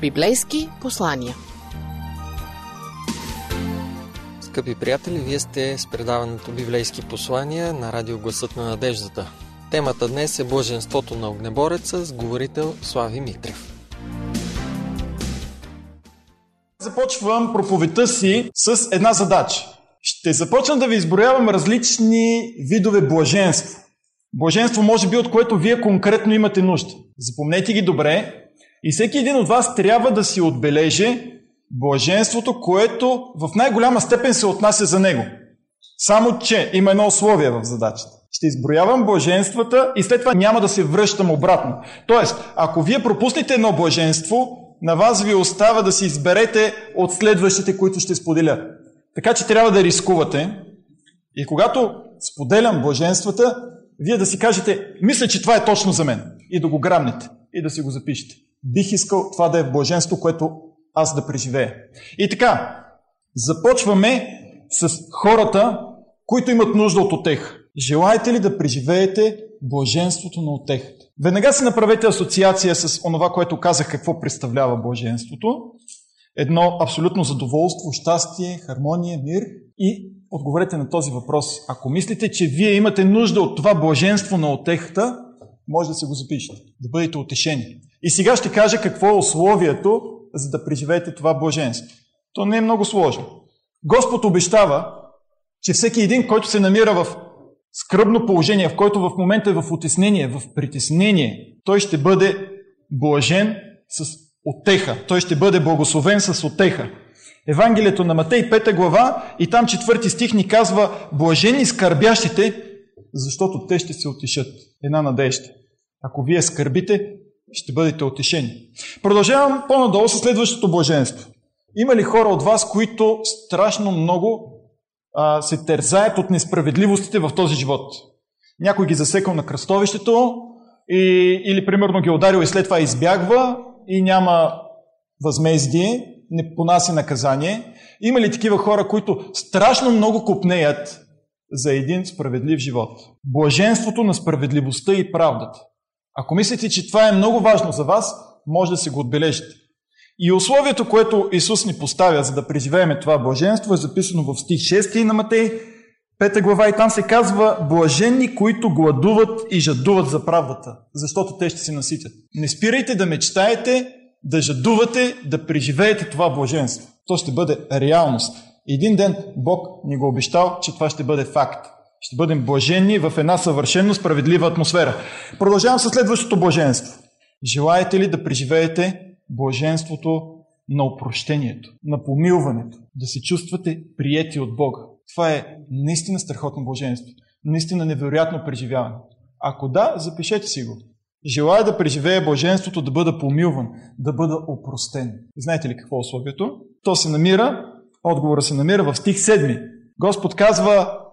Библейски послания. Скъпи приятели, вие сте с предаването Библейски послания на радио Гласът на надеждата. Темата днес е Блаженството на огнебореца с говорител Слави Митрев. Започвам проповедта си с една задача. Ще започна да ви изброявам различни видове блаженство. Блаженство може би от което вие конкретно имате нужда. Запомнете ги добре и всеки един от вас трябва да си отбележи блаженството, което в най-голяма степен се отнася за него. Само, че има едно условие в задачата. Ще изброявам блаженствата и след това няма да се връщам обратно. Тоест, ако вие пропуснете едно блаженство, на вас ви остава да си изберете от следващите, които ще споделя. Така че трябва да рискувате. И когато споделям блаженствата, вие да си кажете, мисля, че това е точно за мен. И да го грамнете. И да си го запишете. Бих искал това да е блаженство, което аз да преживея. И така, започваме с хората, които имат нужда от отеха. Желаете ли да преживеете блаженството на отехата? Веднага си направете асоциация с онова, което казах какво представлява блаженството. Едно абсолютно задоволство, щастие, хармония, мир и отговорете на този въпрос. Ако мислите, че вие имате нужда от това блаженство на отехата, може да се го запишете, да бъдете утешени. И сега ще кажа какво е условието, за да преживеете това блаженство. То не е много сложно. Господ обещава, че всеки един, който се намира в скръбно положение, в който в момента е в отеснение, в притеснение, той ще бъде блажен с отеха. Той ще бъде благословен с отеха. Евангелието на Матей 5 глава и там четвърти стих ни казва Блажени скърбящите, защото те ще се отишат. Една надежда. Ако вие скърбите, ще бъдете отешени. Продължавам по-надолу с следващото блаженство. Има ли хора от вас, които страшно много а, се тързаят от несправедливостите в този живот? Някой ги засекал на кръстовището и, или примерно ги ударил и след това избягва и няма възмездие, не понася наказание. Има ли такива хора, които страшно много купнеят за един справедлив живот? Блаженството на справедливостта и правдата. Ако мислите, че това е много важно за вас, може да си го отбележите. И условието, което Исус ни поставя, за да преживееме това блаженство, е записано в стих 6 на Матей, 5 глава и там се казва Блаженни, които гладуват и жадуват за правдата, защото те ще се наситят. Не спирайте да мечтаете, да жадувате, да преживеете това блаженство. То ще бъде реалност. Един ден Бог ни го обещал, че това ще бъде факт. Ще бъдем блажени в една съвършенно справедлива атмосфера. Продължавам със следващото блаженство. Желаете ли да преживеете блаженството на опрощението, на помилването, да се чувствате приети от Бога? Това е наистина страхотно блаженство. Наистина невероятно преживяване. Ако да, запишете си го. Желая да преживея блаженството, да бъда помилван, да бъда опростен. Знаете ли какво е условието? То се намира, отговора се намира в стих 7. Господ казва,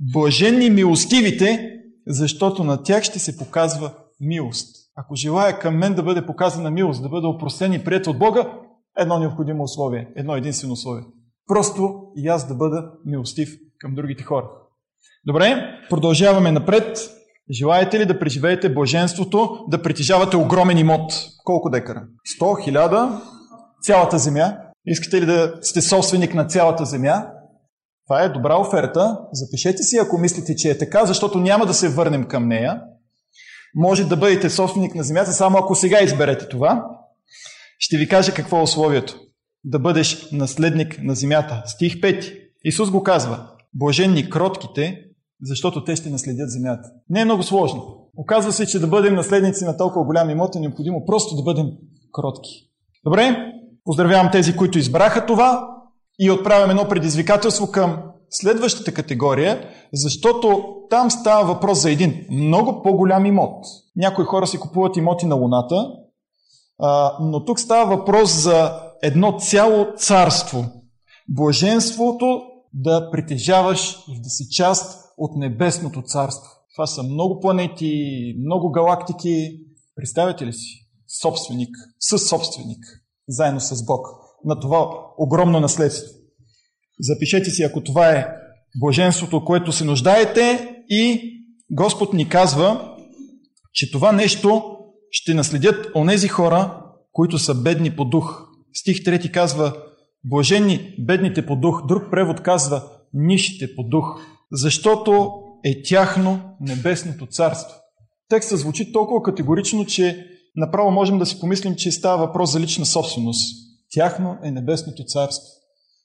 Блаженни милостивите, защото на тях ще се показва милост. Ако желая към мен да бъде показана милост, да бъда опростен и прият от Бога, едно необходимо условие, едно единствено условие. Просто и аз да бъда милостив към другите хора. Добре, продължаваме напред. Желаете ли да преживеете блаженството, да притежавате огромен имот? Колко декара? 100, 1000, цялата земя? Искате ли да сте собственик на цялата земя? Това е добра оферта. Запишете си, ако мислите, че е така, защото няма да се върнем към нея. Може да бъдете собственик на земята, само ако сега изберете това. Ще ви кажа какво е условието. Да бъдеш наследник на земята. Стих 5. Исус го казва. Блаженни кротките, защото те ще наследят земята. Не е много сложно. Оказва се, че да бъдем наследници на толкова голям имот е необходимо просто да бъдем кротки. Добре? Поздравявам тези, които избраха това и отправям едно предизвикателство към следващата категория, защото там става въпрос за един много по-голям имот. Някои хора си купуват имоти на Луната, но тук става въпрос за едно цяло царство. Блаженството да притежаваш и да си част от небесното царство. Това са много планети, много галактики. Представете ли си? Собственик, със собственик, заедно с Бог на това огромно наследство. Запишете си, ако това е блаженството, което се нуждаете и Господ ни казва, че това нещо ще наследят онези хора, които са бедни по дух. Стих 3 казва Блажени бедните по дух. Друг превод казва нищите по дух, защото е тяхно небесното царство. Текстът звучи толкова категорично, че направо можем да си помислим, че става въпрос за лична собственост. Тяхно е небесното царство.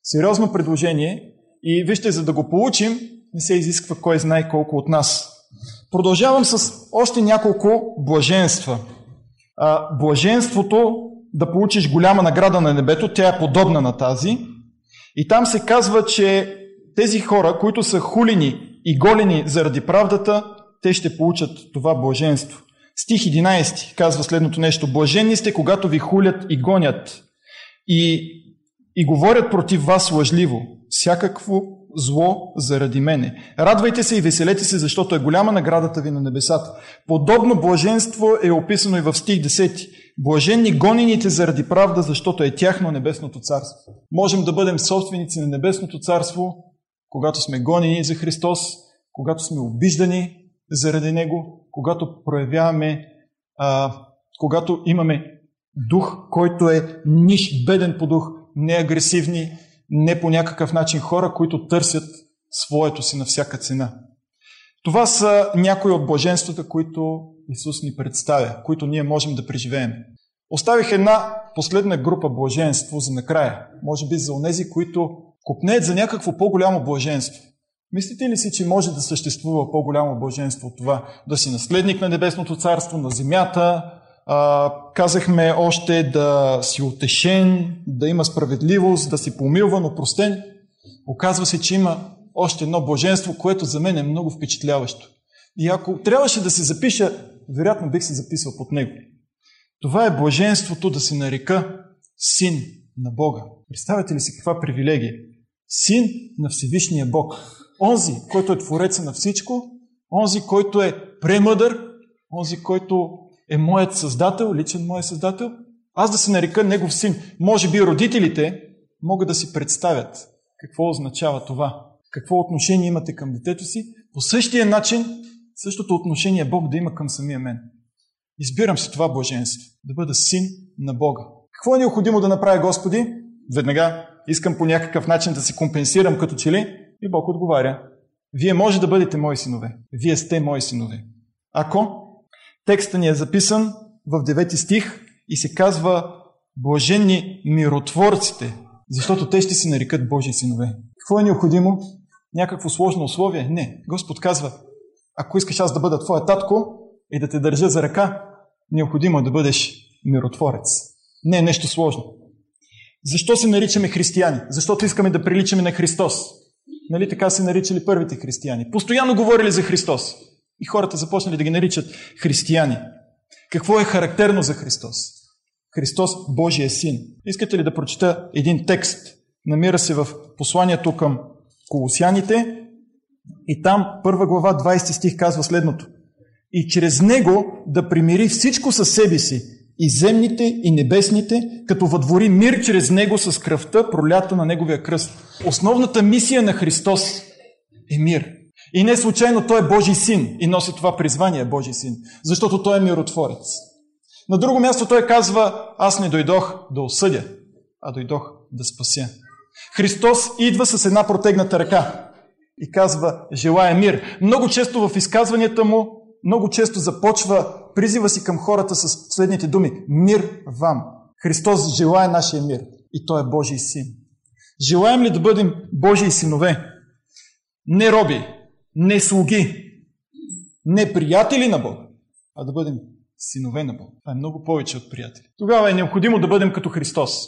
Сериозно предложение и вижте, за да го получим, не се изисква кой знае колко от нас. Продължавам с още няколко блаженства. А, блаженството да получиш голяма награда на небето, тя е подобна на тази. И там се казва, че тези хора, които са хулени и голени заради правдата, те ще получат това блаженство. Стих 11 казва следното нещо. Блажени сте, когато ви хулят и гонят и, и говорят против вас лъжливо, всякакво зло заради мене. Радвайте се и веселете се, защото е голяма наградата ви на небесата. Подобно блаженство е описано и в стих 10. Блаженни гонените заради правда, защото е тяхно небесното царство. Можем да бъдем собственици на небесното царство, когато сме гонени за Христос, когато сме обиждани заради Него, когато проявяваме, а, когато имаме дух, който е ниш, беден по дух, не агресивни, не по някакъв начин хора, които търсят своето си на всяка цена. Това са някои от блаженствата, които Исус ни представя, които ние можем да преживеем. Оставих една последна група блаженство за накрая. Може би за онези, които купнеят за някакво по-голямо блаженство. Мислите ли си, че може да съществува по-голямо блаженство от това? Да си наследник на Небесното царство, на земята, а, казахме още да си утешен, да има справедливост, да си помилван, опростен. Оказва се, че има още едно блаженство, което за мен е много впечатляващо. И ако трябваше да се запиша, вероятно бих се записал под него. Това е блаженството да се нарека син на Бога. Представете ли си каква привилегия? Син на Всевишния Бог. Онзи, който е Твореца на всичко, онзи, който е премъдър, онзи, който е моят създател, личен моят създател, аз да се нарека негов син. Може би родителите могат да си представят какво означава това. Какво отношение имате към детето си. По същия начин, същото отношение Бог да има към самия мен. Избирам си това блаженство. Да бъда син на Бога. Какво е необходимо да направя Господи? Веднага искам по някакъв начин да се компенсирам като че ли? И Бог отговаря. Вие може да бъдете мои синове. Вие сте мои синове. Ако Текстът ни е записан в 9 стих и се казва Блаженни миротворците, защото те ще се нарекат Божии синове. Какво е необходимо? Някакво сложно условие? Не. Господ казва, ако искаш аз да бъда твоя татко и да те държа за ръка, необходимо е да бъдеш миротворец. Не е нещо сложно. Защо се наричаме християни? Защото искаме да приличаме на Христос. Нали така се наричали първите християни? Постоянно говорили за Христос. И хората започнали да ги наричат християни. Какво е характерно за Христос? Христос Божия син. Искате ли да прочета един текст? Намира се в посланието към Колосяните и там първа глава 20 стих казва следното. И чрез него да примири всичко със себе си, и земните, и небесните, като въдвори мир чрез него с кръвта, пролята на неговия кръст. Основната мисия на Христос е мир. И не случайно той е Божий син и носи това призвание Божий син, защото той е миротворец. На друго място той казва, аз не дойдох да осъдя, а дойдох да спася. Христос идва с една протегната ръка и казва, желая мир. Много често в изказванията му, много често започва призива си към хората с следните думи. Мир вам. Христос желая нашия мир и той е Божий син. Желаем ли да бъдем Божии синове? Не роби, не слуги, не приятели на Бога, а да бъдем синове на Бога. Това е много повече от приятели. Тогава е необходимо да бъдем като Христос.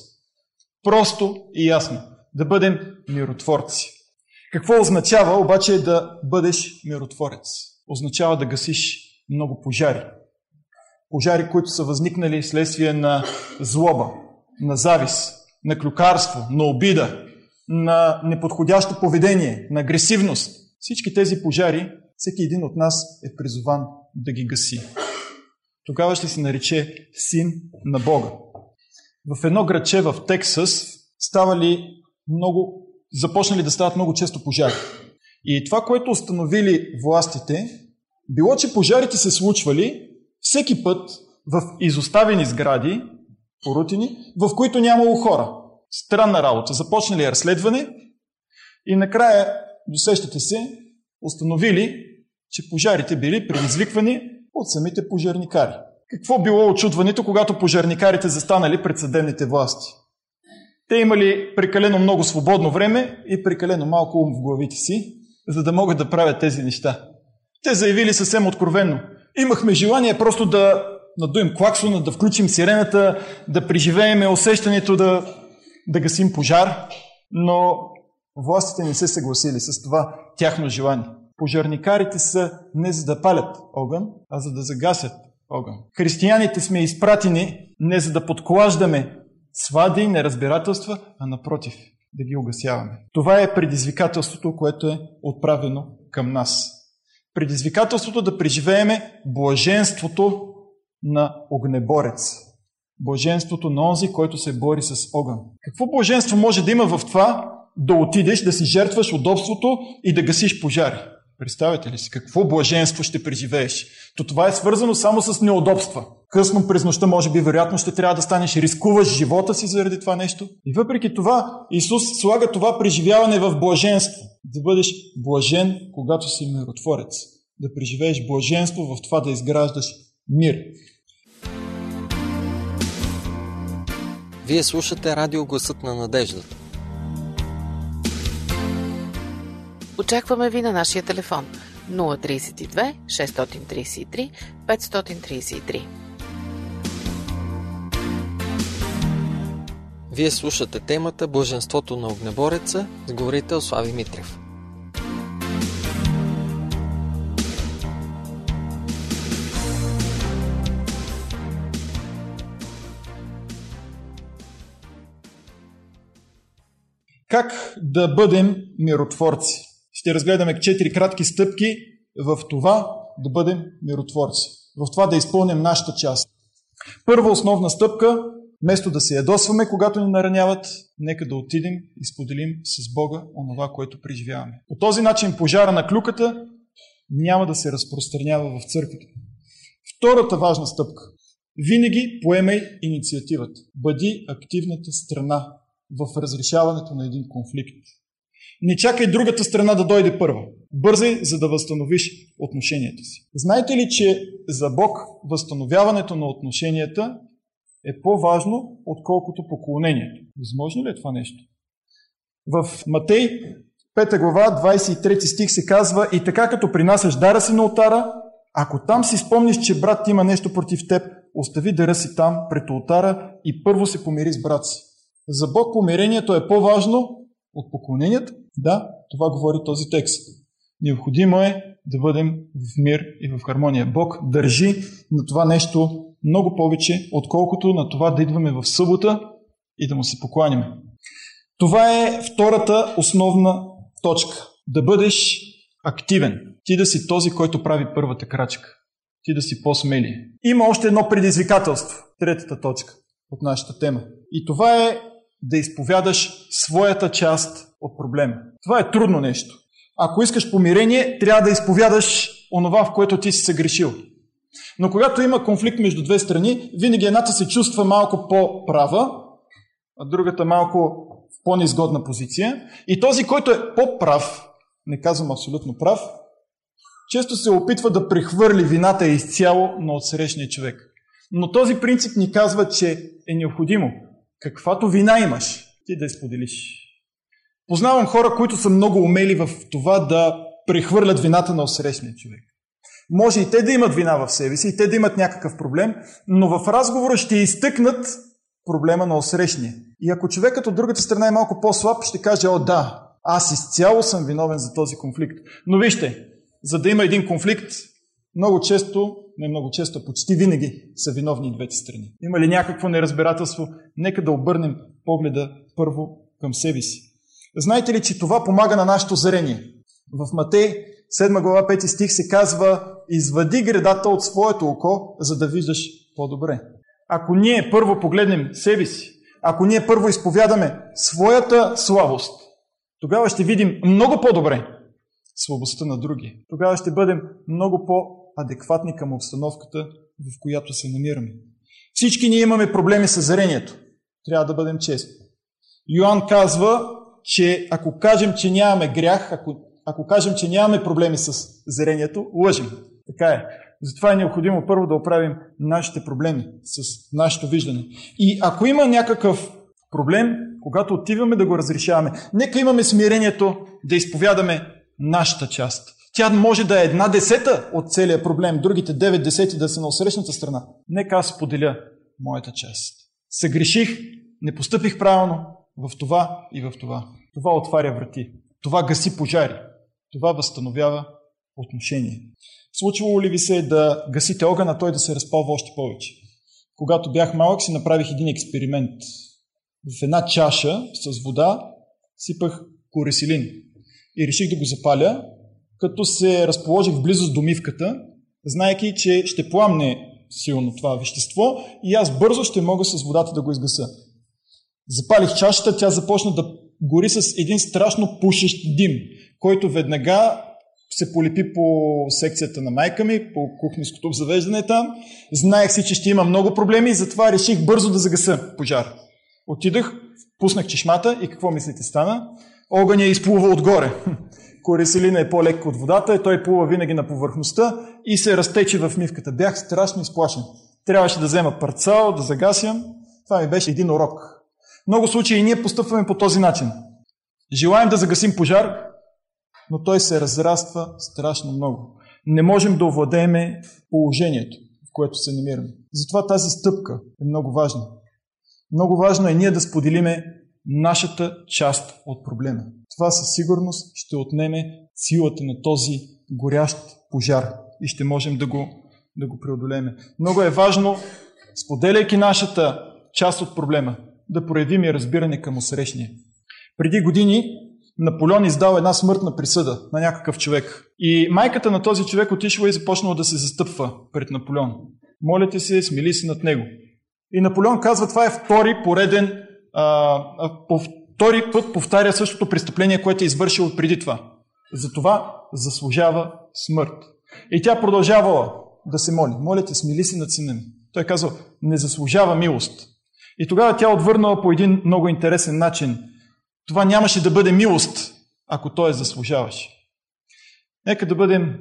Просто и ясно. Да бъдем миротворци. Какво означава обаче да бъдеш миротворец? Означава да гасиш много пожари. Пожари, които са възникнали следствие на злоба, на завис, на клюкарство, на обида, на неподходящо поведение, на агресивност, всички тези пожари, всеки един от нас е призован да ги гаси. Тогава ще се нарече син на Бога. В едно градче в Тексас ставали много, започнали да стават много често пожари. И това, което установили властите, било, че пожарите се случвали всеки път в изоставени сгради, порутини, в които нямало хора. Странна работа. Започнали разследване и накрая, досещате се, установили, че пожарите били предизвиквани от самите пожарникари. Какво било очудването, когато пожарникарите застанали пред съдебните власти? Те имали прекалено много свободно време и прекалено малко ум в главите си, за да могат да правят тези неща. Те заявили съвсем откровенно. Имахме желание просто да надуем клаксона, да включим сирената, да преживееме усещането да, да гасим пожар, но властите не се съгласили с това тяхно желание. Пожарникарите са не за да палят огън, а за да загасят огън. Християните сме изпратени не за да подклаждаме свади и неразбирателства, а напротив, да ги угасяваме. Това е предизвикателството, което е отправено към нас. Предизвикателството да преживееме блаженството на огнеборец. Блаженството на онзи, който се бори с огън. Какво блаженство може да има в това да отидеш, да си жертваш удобството и да гасиш пожари? Представете ли си какво блаженство ще преживееш? То това е свързано само с неудобства. Късно през нощта, може би, вероятно ще трябва да станеш, рискуваш живота си заради това нещо. И въпреки това, Исус слага това преживяване в блаженство. Да бъдеш блажен, когато си миротворец. Да преживееш блаженство в това да изграждаш мир. Вие слушате радио Гласът на надеждата. Очакваме ви на нашия телефон 032 633 533. Вие слушате темата Блаженството на огнебореца с говорител Слави Митрев. Как да бъдем миротворци? Ще разгледаме четири кратки стъпки в това да бъдем миротворци. В това да изпълним нашата част. Първа основна стъпка, вместо да се ядосваме, когато ни нараняват, нека да отидем и споделим с Бога онова, което преживяваме. По този начин пожара на клюката няма да се разпространява в църквата. Втората важна стъпка. Винаги поемай инициативата. Бъди активната страна в разрешаването на един конфликт. Не чакай другата страна да дойде първа. Бързай, за да възстановиш отношенията си. Знаете ли, че за Бог възстановяването на отношенията е по-важно, отколкото поклонението? Възможно ли е това нещо? В Матей 5 глава, 23 стих се казва И така като принасяш дара си на отара, ако там си спомниш, че брат има нещо против теб, остави дара си там, пред ултара и първо се помири с брат си. За Бог помирението е по-важно от поклонението? Да, това говори този текст. Необходимо е да бъдем в мир и в хармония. Бог държи на това нещо много повече, отколкото на това да идваме в събота и да му се покланяме. Това е втората основна точка. Да бъдеш активен. Ти да си този, който прави първата крачка. Ти да си по-смели. Има още едно предизвикателство. Третата точка от нашата тема. И това е да изповядаш своята част от проблема. Това е трудно нещо. Ако искаш помирение, трябва да изповядаш онова, в което ти си съгрешил. Но когато има конфликт между две страни, винаги едната се чувства малко по-права, а другата малко в по-неизгодна позиция. И този, който е по-прав, не казвам абсолютно прав, често се опитва да прехвърли вината изцяло на отсрещния човек. Но този принцип ни казва, че е необходимо каквато вина имаш, ти да я споделиш. Познавам хора, които са много умели в това да прехвърлят вината на осрещния човек. Може и те да имат вина в себе си, и те да имат някакъв проблем, но в разговора ще изтъкнат проблема на осрещния. И ако човекът от другата страна е малко по-слаб, ще каже, о да, аз изцяло съм виновен за този конфликт. Но вижте, за да има един конфликт, много често, не много често, почти винаги са виновни и двете страни. Има ли някакво неразбирателство? Нека да обърнем погледа първо към себе си. Знаете ли, че това помага на нашето зрение? В Матей 7 глава 5 стих се казва Извади гредата от своето око, за да виждаш по-добре. Ако ние първо погледнем себе си, ако ние първо изповядаме своята слабост, тогава ще видим много по-добре слабостта на други. Тогава ще бъдем много по-адекватни към обстановката, в която се намираме. Всички ние имаме проблеми с зрението. Трябва да бъдем честни. Йоанн казва, че ако кажем, че нямаме грях, ако, ако кажем, че нямаме проблеми с зрението, лъжим. Така е. Затова е необходимо първо да оправим нашите проблеми с нашето виждане. И ако има някакъв проблем, когато отиваме да го разрешаваме, нека имаме смирението да изповядаме нашата част. Тя може да е една десета от целия проблем, другите девет десети да са на осрещната страна. Нека аз споделя моята част. Съгреших, не постъпих правилно в това и в това. Това отваря врати. Това гаси пожари. Това възстановява отношение. Случвало ли ви се да гасите огъна, той да се разпалва още повече? Когато бях малък, си направих един експеримент. В една чаша с вода сипах коресилин и реших да го запаля, като се разположих в близост до мивката, знаеки, че ще пламне силно това вещество и аз бързо ще мога с водата да го изгаса. Запалих чашата, тя започна да гори с един страшно пушещ дим, който веднага се полепи по секцията на майка ми, по кухненското завеждане там. Знаех си, че ще има много проблеми и затова реших бързо да загаса пожар. Отидах, пуснах чешмата и какво мислите стана? Огъня изплува отгоре. Кореселина е по-лек от водата и той плува винаги на повърхността и се разтече в мивката. Бях страшно изплашен. Трябваше да взема парцал, да загасям. Това ми беше един урок. Много случаи ние постъпваме по този начин. Желаем да загасим пожар, но той се разраства страшно много. Не можем да овладееме положението, в което се намираме. Затова тази стъпка е много важна. Много важно е ние да споделиме нашата част от проблема. Това със сигурност ще отнеме силата на този горящ пожар и ще можем да го, да го преодолеме. Много е важно, споделяйки нашата част от проблема, да проявим и разбиране към усрещния. Преди години Наполеон издал една смъртна присъда на някакъв човек. И майката на този човек отишла и започнала да се застъпва пред Наполеон. Молете се, смили се над него. И Наполеон казва, това е втори пореден, а, по втори път повтаря същото престъпление, което е извършил преди това. Затова заслужава смърт. И тя продължавала да се моли. Молете, смили се над сина ми. Той казал, не заслужава милост. И тогава тя отвърнала по един много интересен начин. Това нямаше да бъде милост, ако той заслужаваше. Нека да бъдем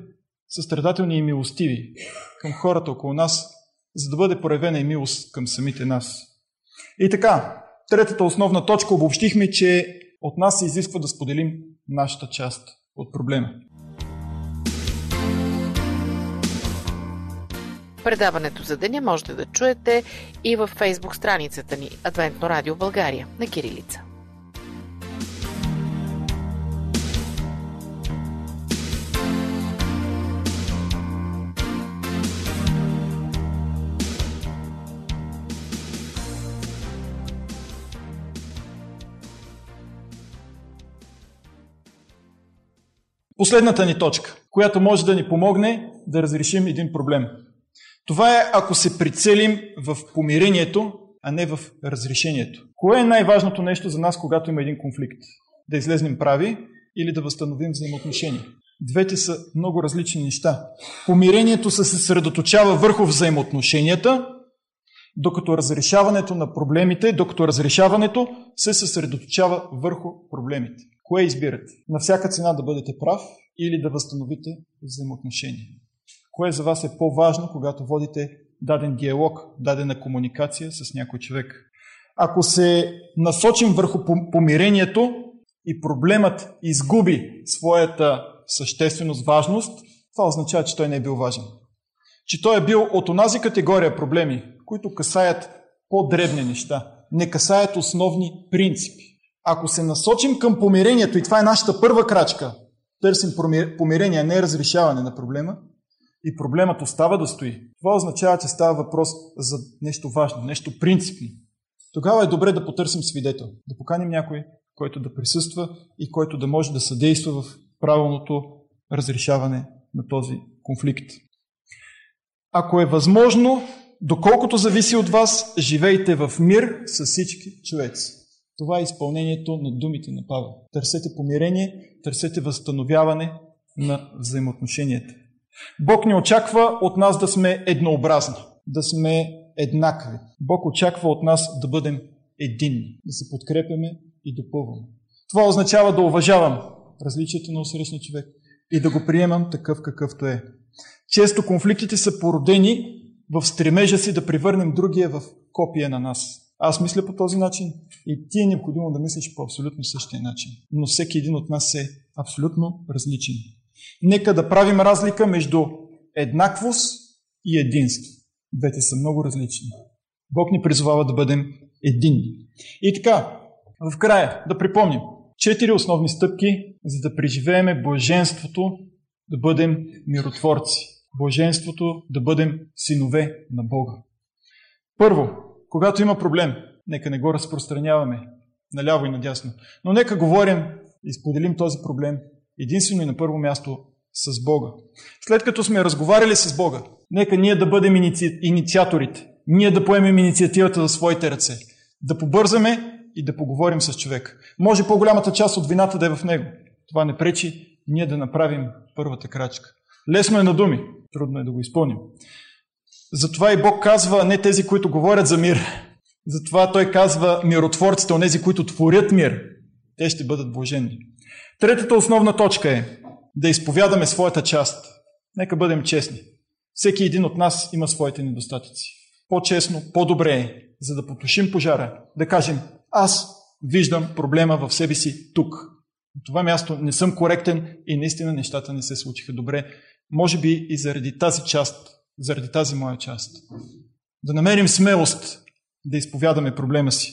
състрадателни и милостиви към хората около нас, за да бъде проявена и милост към самите нас. И така, третата основна точка обобщихме, че от нас се изисква да споделим нашата част от проблема. Предаването за деня можете да чуете и във фейсбук страницата ни Адвентно радио България на Кирилица. Последната ни точка, която може да ни помогне да разрешим един проблем. Това е ако се прицелим в помирението, а не в разрешението. Кое е най-важното нещо за нас, когато има един конфликт? Да излезнем прави или да възстановим взаимоотношения? Двете са много различни неща. Помирението се съсредоточава върху взаимоотношенията, докато разрешаването на проблемите, докато разрешаването се съсредоточава върху проблемите. Кое избирате? На всяка цена да бъдете прав или да възстановите взаимоотношения? Кое за вас е по-важно, когато водите даден диалог, дадена комуникация с някой човек? Ако се насочим върху помирението и проблемът изгуби своята същественост, важност, това означава, че той не е бил важен. Че той е бил от онази категория проблеми, които касаят по-дребни неща, не касаят основни принципи. Ако се насочим към помирението, и това е нашата първа крачка, търсим помирение, не разрешаване на проблема, и проблемът остава да стои, това означава, че става въпрос за нещо важно, нещо принципно. Тогава е добре да потърсим свидетел, да поканим някой, който да присъства и който да може да съдейства в правилното разрешаване на този конфликт. Ако е възможно, доколкото зависи от вас, живейте в мир с всички човеци. Това е изпълнението на думите на Павел. Търсете помирение, търсете възстановяване на взаимоотношенията. Бог ни очаква от нас да сме еднообразни, да сме еднакви. Бог очаква от нас да бъдем единни, да се подкрепяме и допълваме. Това означава да уважавам различията на усрещния човек и да го приемам такъв какъвто е. Често конфликтите са породени в стремежа си да превърнем другия в копия на нас. Аз мисля по този начин и ти е необходимо да мислиш по абсолютно същия начин. Но всеки един от нас е абсолютно различен. Нека да правим разлика между еднаквост и единство. Двете са много различни. Бог ни призовава да бъдем единни. И така, в края да припомним четири основни стъпки, за да преживееме блаженството да бъдем миротворци. Блаженството да бъдем синове на Бога. Първо, когато има проблем, нека не го разпространяваме наляво и надясно, но нека говорим и споделим този проблем единствено и на първо място с Бога. След като сме разговаряли с Бога, нека ние да бъдем иници... инициаторите. Ние да поемем инициативата за своите ръце. Да побързаме и да поговорим с човек. Може по-голямата част от вината да е в него. Това не пречи ние да направим първата крачка. Лесно е на думи, трудно е да го изпълним. Затова и Бог казва не тези, които говорят за мир. Затова Той казва миротворците, онези, които творят мир. Те ще бъдат блажени. Третата основна точка е да изповядаме своята част. Нека бъдем честни. Всеки един от нас има своите недостатъци. По-честно, по-добре е, за да потушим пожара, да кажем, аз виждам проблема в себе си тук. На това място не съм коректен и наистина нещата не се случиха добре. Може би и заради тази част, заради тази моя част. Да намерим смелост да изповядаме проблема си.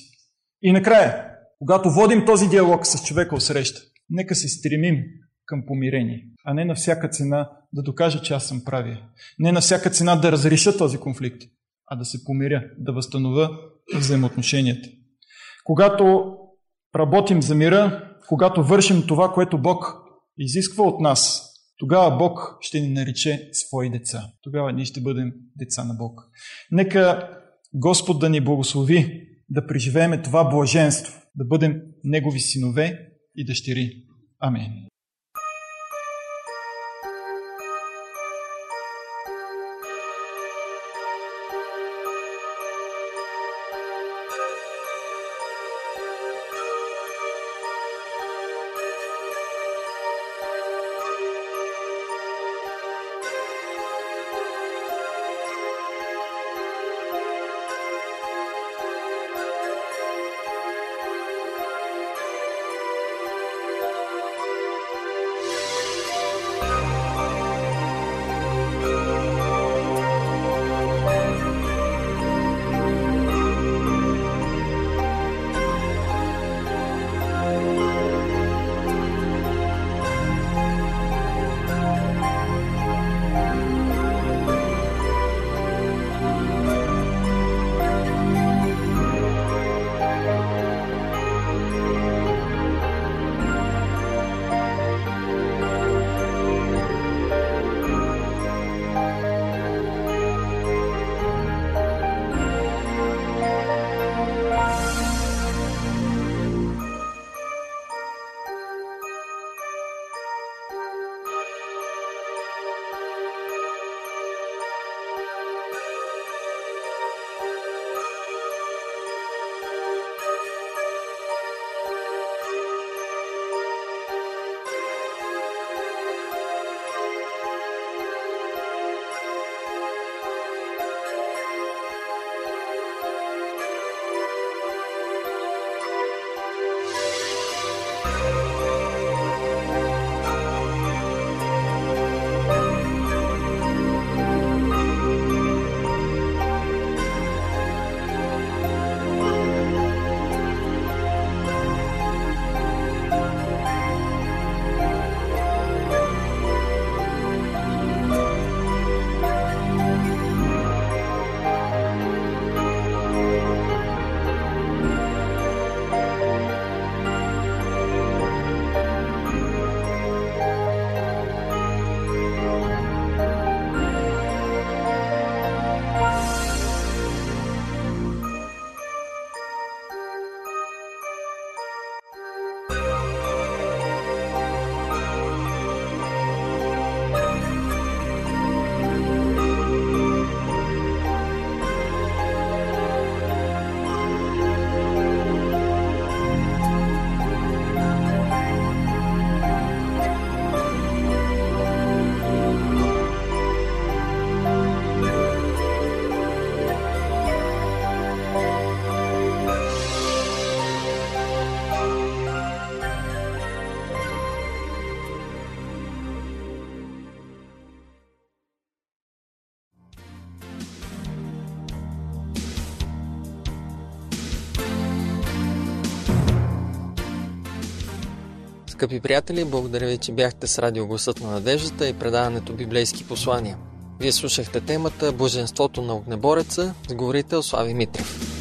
И накрая, когато водим този диалог с човека среща, нека се стремим към помирение, а не на всяка цена да докажа, че аз съм правия. Не на всяка цена да разреша този конфликт, а да се помиря, да възстановя взаимоотношенията. Когато работим за мира, когато вършим това, което Бог изисква от нас, тогава Бог ще ни нарече свои деца. Тогава ние ще бъдем деца на Бог. Нека Господ да ни благослови да преживееме това блаженство, да бъдем Негови синове и дъщери. Амин. Скъпи приятели, благодаря ви, че бяхте с радио на надеждата и предаването Библейски послания. Вие слушахте темата Боженството на огнебореца с говорител Слави Митрев.